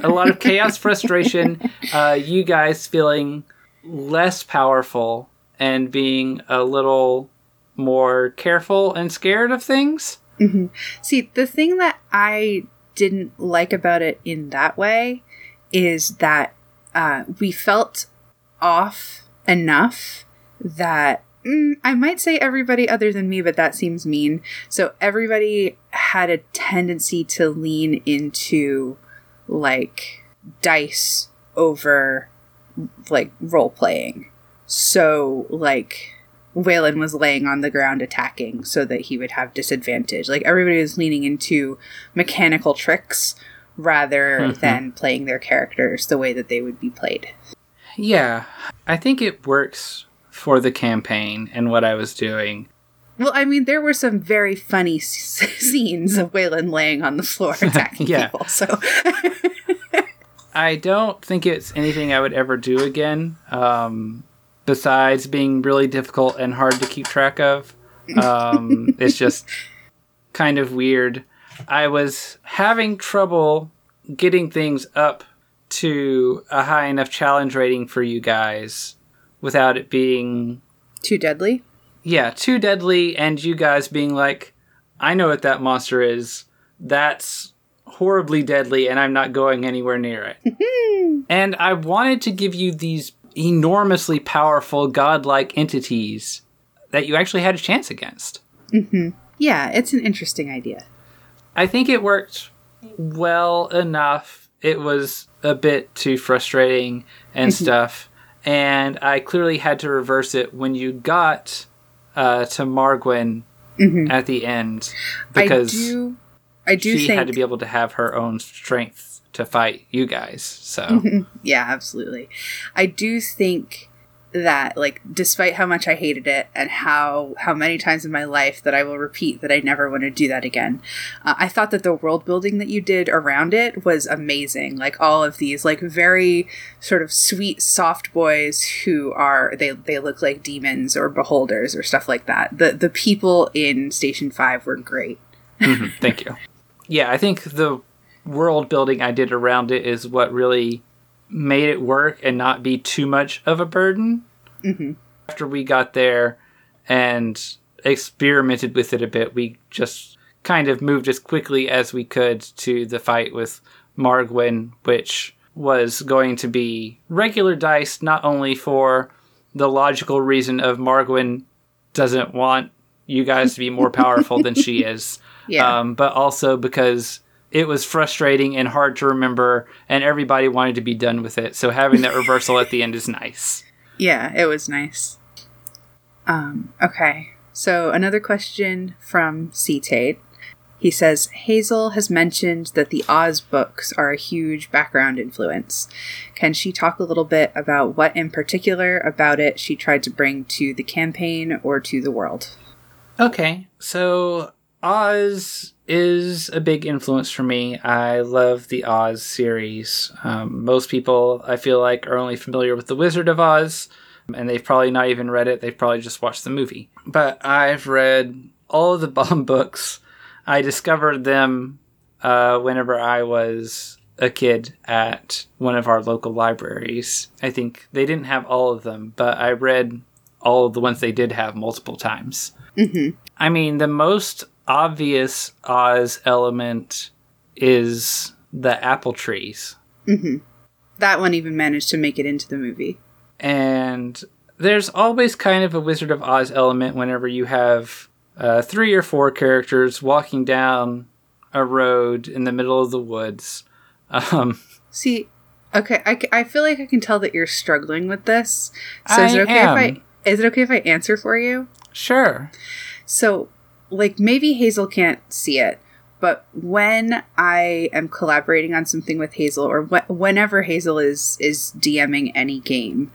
A lot of chaos, frustration, uh, you guys feeling less powerful and being a little more careful and scared of things. Mm-hmm. See, the thing that I didn't like about it in that way is that uh, we felt off enough that mm, I might say everybody other than me, but that seems mean. So everybody had a tendency to lean into like dice over like role playing. So like Waylon was laying on the ground attacking so that he would have disadvantage. Like everybody was leaning into mechanical tricks rather Mhm. than playing their characters the way that they would be played. Yeah, I think it works for the campaign and what I was doing. Well, I mean, there were some very funny s- scenes of Waylon laying on the floor attacking Yeah. people. So, I don't think it's anything I would ever do again. Um, besides being really difficult and hard to keep track of, um, it's just kind of weird. I was having trouble getting things up to a high enough challenge rating for you guys without it being too deadly. yeah, too deadly, and you guys being like, I know what that monster is. That's horribly deadly, and I'm not going anywhere near it. and I wanted to give you these enormously powerful godlike entities that you actually had a chance against. Mm-hmm. Yeah, it's an interesting idea. I think it worked well enough. It was a bit too frustrating and mm-hmm. stuff. And I clearly had to reverse it when you got uh, to Margwin at the end because I do, I do she think, had to be able to have her own strength to fight you guys. So yeah, absolutely. I do think that, like, despite how much I hated it and how how many times in my life that I will repeat that I never want to do that again, uh, I thought that the world building that you did around it was amazing. Like all of these, like very sort of sweet, soft boys who are they they look like demons or beholders or stuff like that. The the people in Station Five were great. mhm, thank you. Yeah, I think the world building I did around it is what really made it work and not be too much of a burden. Mhm. After we got there and experimented with it a bit, we just kind of moved as quickly as we could to the fight with Margwin, which was going to be regular dice, not only for the logical reason of Margwin doesn't want you guys to be more powerful than she is, Yeah. um, but also because it was frustrating and hard to remember, and everybody wanted to be done with it. So having that reversal at the end is nice. Yeah, it was nice. Um, okay. So another question from C Tate. He says Hazel has mentioned that the Oz books are a huge background influence. Can she talk a little bit about what in particular about it she tried to bring to the campaign or to the world? Okay, so Oz is a big influence for me. I love the Oz series. Um, most people, I feel like, are only familiar with The Wizard of Oz, and they've probably not even read it. They've probably just watched the movie. But I've read all of the Baum books. I discovered them uh, whenever I was a kid at one of our local libraries. I think they didn't have all of them, but I read all of the ones they did have multiple times. I mean, the most obvious Oz element is the apple trees. That one even managed to make it into the movie. And there's always kind of a Wizard of Oz element whenever you have uh, three or four characters walking down a road in the middle of the woods. Um, See, okay, I, I feel like I can tell that you're struggling with this. So is I it okay am. if I is it okay if I answer for you? sure. So, like, maybe Hazel can't see it, but when I am collaborating on something with Hazel, or wh- whenever Hazel is is DMing any game,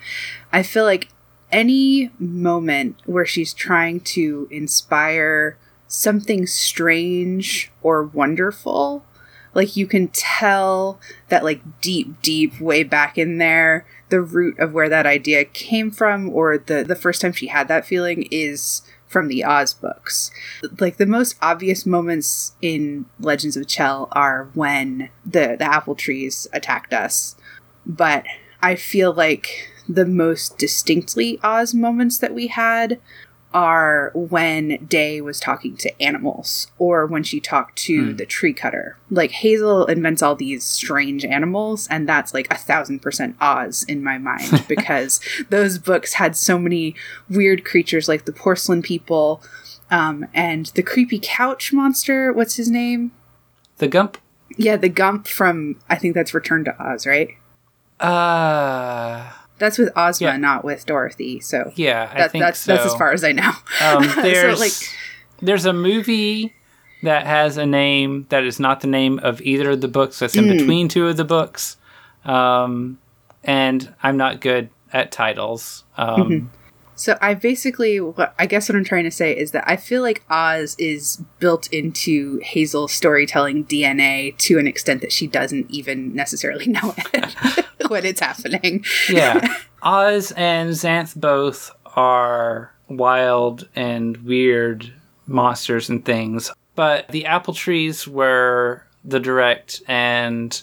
I feel like any moment where she's trying to inspire something strange or wonderful, like you can tell that like deep deep way back in there the root of where that idea came from or the the first time she had that feeling is from the Oz books. Like the most obvious moments in Legends of Chel are when the the apple trees attacked us. But I feel like the most distinctly Oz moments that we had are when Day was talking to animals or when she talked to Hmm. the tree cutter. Like Hazel invents all these strange animals, and that's like a thousand percent Oz in my mind because those books had so many weird creatures like the porcelain people um, and the creepy couch monster. What's his name? The Gump? Yeah, the Gump from I think that's Return to Oz, right? Uh, That's with Ozma, Yeah. not with Dorothy. So yeah, I that, think that's so. that's as far as I know. Um, So, there's like, there's a movie that has a name that is not the name of either of the books that's in between two of the books. Um, and I'm not good at titles. Um, So I basically, what I guess what I'm trying to say is that I feel like Oz is built into Hazel's storytelling DNA to an extent that she doesn't even necessarily know it when it's happening. yeah. Oz and Xanth both are wild and weird monsters and things, but the apple trees were the direct, and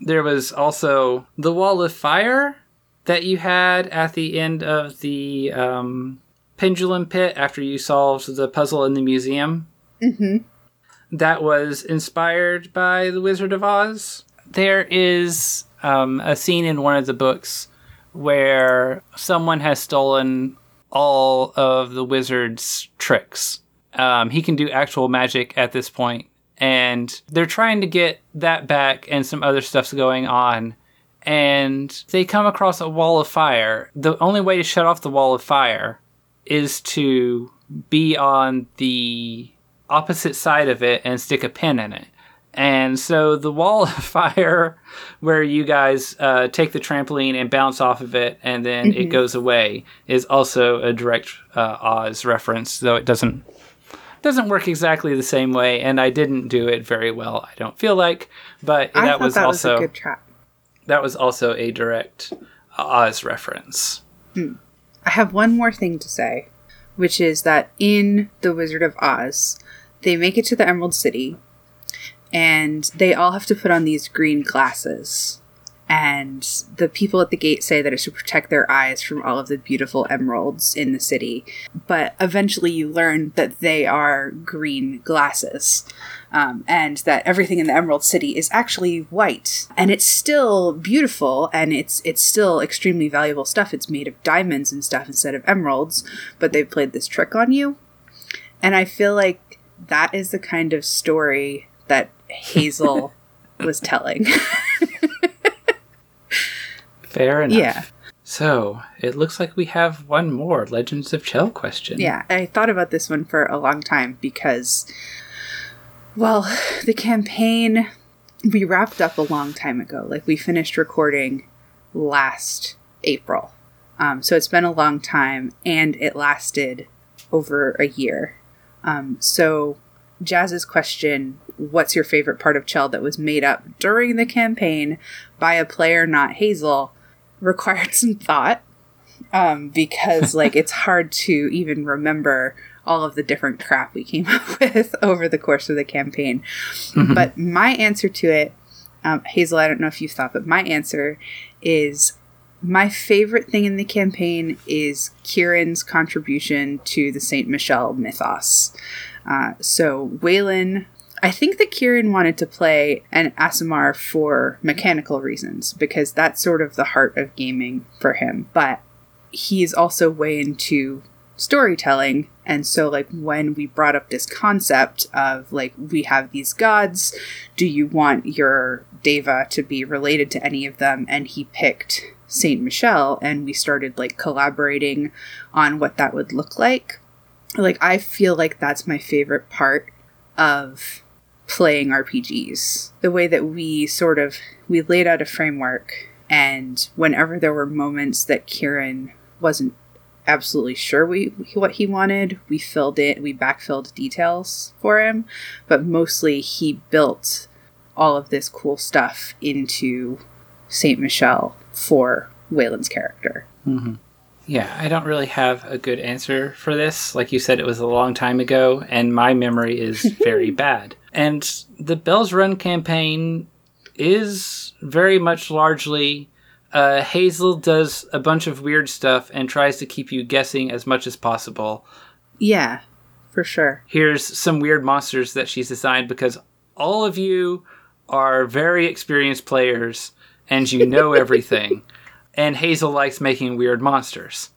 there was also the wall of fire that you had at the end of the um, pendulum pit after you solved the puzzle in the museum. hmm that was inspired by The Wizard of Oz. There is um, a scene in one of the books where someone has stolen all of the wizard's tricks. Um, he can do actual magic at this point, and they're trying to get that back, and some other stuff's going on. And they come across a wall of fire. The only way to shut off the wall of fire is to be on the opposite side of it and stick a pin in it. And so the wall of fire, where you guys uh, take the trampoline and bounce off of it, and then it goes away, is also a direct uh, Oz reference, though it doesn't doesn't work exactly the same way. And I didn't do it very well. I don't feel like, but I that was that also was a good trap. That was also a direct uh, Oz reference. Hmm. I have one more thing to say, which is that in The Wizard of Oz, they make it to the Emerald City and they all have to put on these green glasses. And the people at the gate say that it's to protect their eyes from all of the beautiful emeralds in the city. But eventually you learn that they are green glasses. Um, and that everything in the Emerald City is actually white, and it's still beautiful, and it's it's still extremely valuable stuff. It's made of diamonds and stuff instead of emeralds, but they've played this trick on you, and I feel like that is the kind of story that Hazel was telling. Fair enough. yeah, So it looks like we have one more Legends of Chel question. yeah. I thought about this one for a long time because, well, the campaign we wrapped up a long time ago. Like we finished recording last April. Um, so it's been a long time and it lasted over a year. Um, so Jazz's question, what's your favorite part of Chel that was made up during the campaign by a player not Hazel, required some thought. Um, because like it's hard to even remember all of the different crap we came up with over the course of the campaign. But my answer to it, um, Hazel, I don't know if you thought, but my answer is my favorite thing in the campaign is Kieran's contribution to the Saint Michelle mythos. Uh, so Waylon, I think that Kieran wanted to play an Aasimar for mechanical reasons because that's sort of the heart of gaming for him. But he's also way into storytelling and so like when we brought up this concept of like we have these gods do you want your deva to be related to any of them and he picked saint michelle and we started like collaborating on what that would look like like i feel like that's my favorite part of playing rpgs the way that we sort of we laid out a framework and whenever there were moments that kieran wasn't absolutely sure we what he wanted. We filled it, we backfilled details for him, but mostly he built all of this cool stuff into Saint Michelle for Waylon's character. Mm-hmm. Yeah, I don't really have a good answer for this. Like you said, it was a long time ago, and my memory is very bad. And the Bells Run campaign is very much largely uh, Hazel does a bunch of weird stuff and tries to keep you guessing as much as possible. Yeah, for sure. Here's some weird monsters that she's designed because all of you are very experienced players and you know everything. And Hazel likes making weird monsters.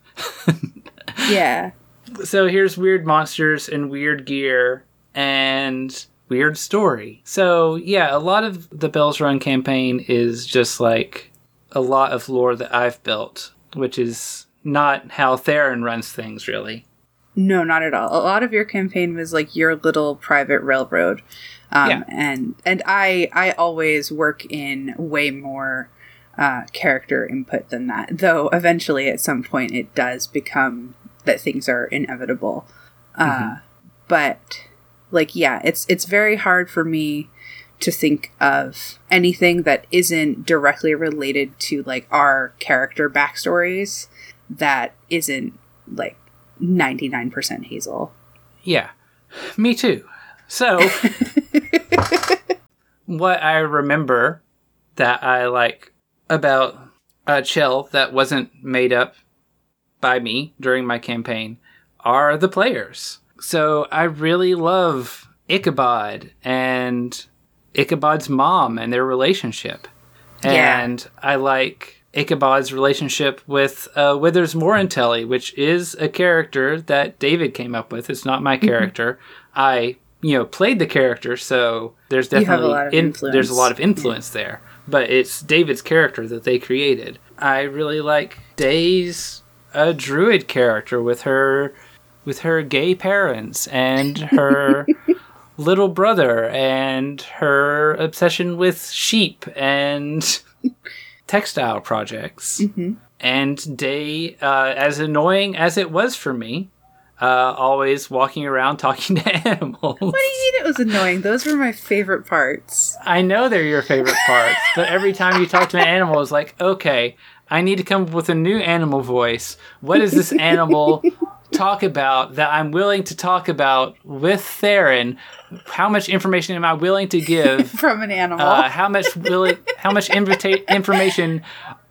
Yeah. so here's weird monsters and weird gear and weird story. So yeah, a lot of the Bells Run campaign is just like a lot of lore that I've built, which is not how Therin runs things really. No, not at all. A lot of your campaign was like your little private railroad. Um, Yeah. and and I I always work in way more uh, character input than that. Though eventually, at some point, it does become that things are inevitable. Uh, but like, yeah, it's it's very hard for me to think of anything that isn't directly related to like our character backstories that isn't like 99% Hazel. Yeah, me too. So, what I remember that I like about a chill that wasn't made up by me during my campaign are the players. So, I really love Ichabod and Ichabod's mom and their relationship. Yeah. And I like Ichabod's relationship with uh, Withers Morantelli, which is a character that David came up with. It's not my character. I, you know, played the character, so there's definitely in- there's a lot of influence there. But it's David's character that they created. I really like Day's a druid character with her with her gay parents and her little brother and her obsession with sheep and textile projects. And Day, uh, as annoying as it was for me, uh, always walking around talking to animals. What do you mean it was annoying? Those were my favorite parts. I know they're your favorite parts, but every time you talk to an animal, it's like, okay, I need to come up with a new animal voice. What is this animal talk about that I'm willing to talk about with Therin? How much information am I willing to give? From an animal. Uh, how much willing? How much invita- information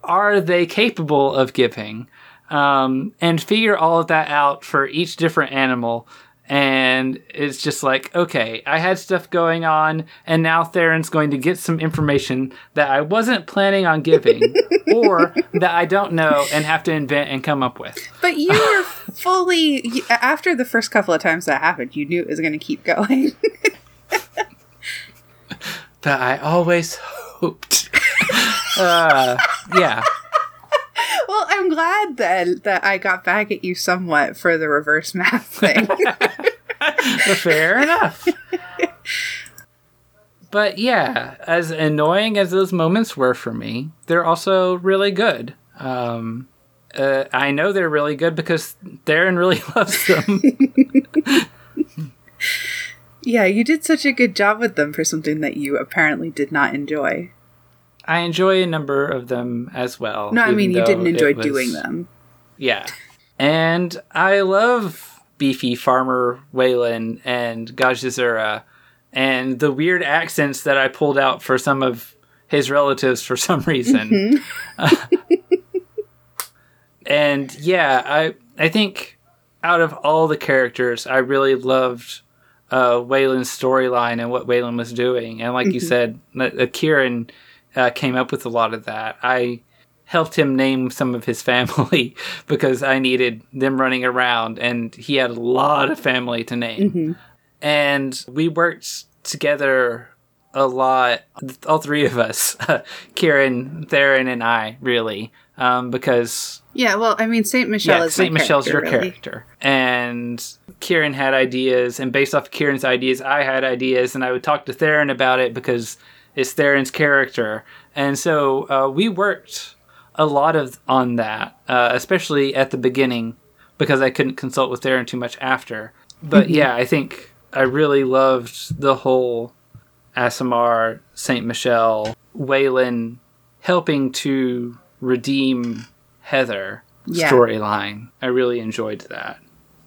are they capable of giving? Um, and figure all of that out for each different animal. And it's just like, okay, I had stuff going on, and now Therin's going to get some information that I wasn't planning on giving, or that I don't know and have to invent and come up with. but you were fully after the first couple of times that happened, you knew it was going to keep going. That I always hoped. uh, yeah. I'm glad that that I got back at you somewhat for the reverse math thing. Fair enough. But yeah, as annoying as those moments were for me, they're also really good. Um, uh, I know they're really good because Therin really loves them. yeah, you did such a good job with them for something that you apparently did not enjoy. I enjoy a number of them as well. No, I mean you didn't enjoy was- doing them. Yeah. And I love beefy farmer Waylon and Gajazura and the weird accents that I pulled out for some of his relatives for some reason. and yeah, I I think out of all the characters, I really loved uh, Waylon's storyline and what Waylon was doing. And like you said, Kieran uh, came up with a lot of that. I helped him name some of his family because I needed them running around, and he had a lot of family to name. And we worked together a lot, all three of us, Kieran, Therin, and I, really, um, because Yeah, well, I mean Saint Michelle yeah, is Saint Michelle's your character, really. character, and Kieran had ideas, and based off of Kieran's ideas, I had ideas, and I would talk to Therin about it because it's Therin's character, and so uh, we worked a lot of on that, uh, especially at the beginning, because I couldn't consult with Therin too much after. But Mm-hmm. yeah, I think I really loved the whole Aasimar, Saint Michelle, Waylon helping to redeem Heather Yeah. storyline. I really enjoyed that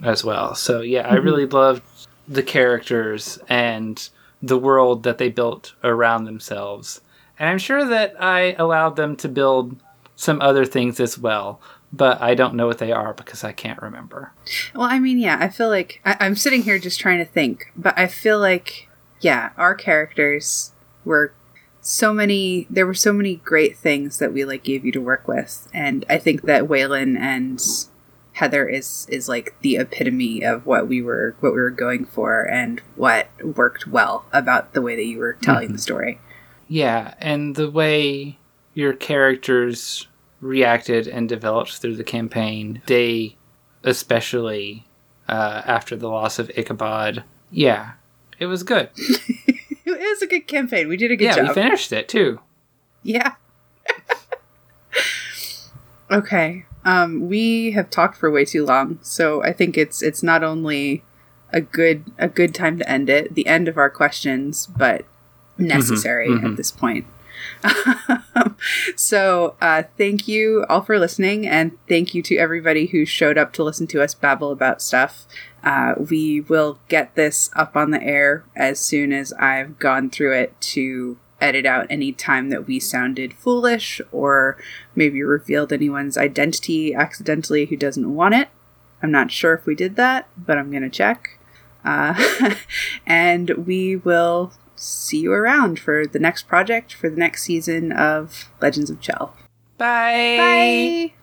as well. So yeah, I really loved the characters and the world that they built around themselves. And I'm sure that I allowed them to build some other things as well, but I don't know what they are because I can't remember. Well, I mean, yeah, I feel like I, I'm sitting here just trying to think, but I feel like, yeah, our characters were so many. There were so many great things that we like gave you to work with, and I think that Waylon and Heather is is like the epitome of what we were what we were going for and what worked well about the way that you were telling the story. Yeah, and the way your characters reacted and developed through the campaign, they especially uh, after the loss of Ichabod. Yeah, it was good. it was a good campaign. We did a good yeah, job. we finished it too. Yeah. okay. Um, we have talked for way too long, so I think it's it's not only a good a good time to end it, the end of our questions, but necessary mhm. at this point. so uh, thank you all for listening and thank you to everybody who showed up to listen to us babble about stuff uh, we will get this up on the air as soon as i've gone through it to edit out any time that we sounded foolish or maybe revealed anyone's identity accidentally who doesn't want it i'm not sure if we did that but i'm going to check uh, and we will see you around for the next project for the next season of Legends of Chel. Bye. Bye.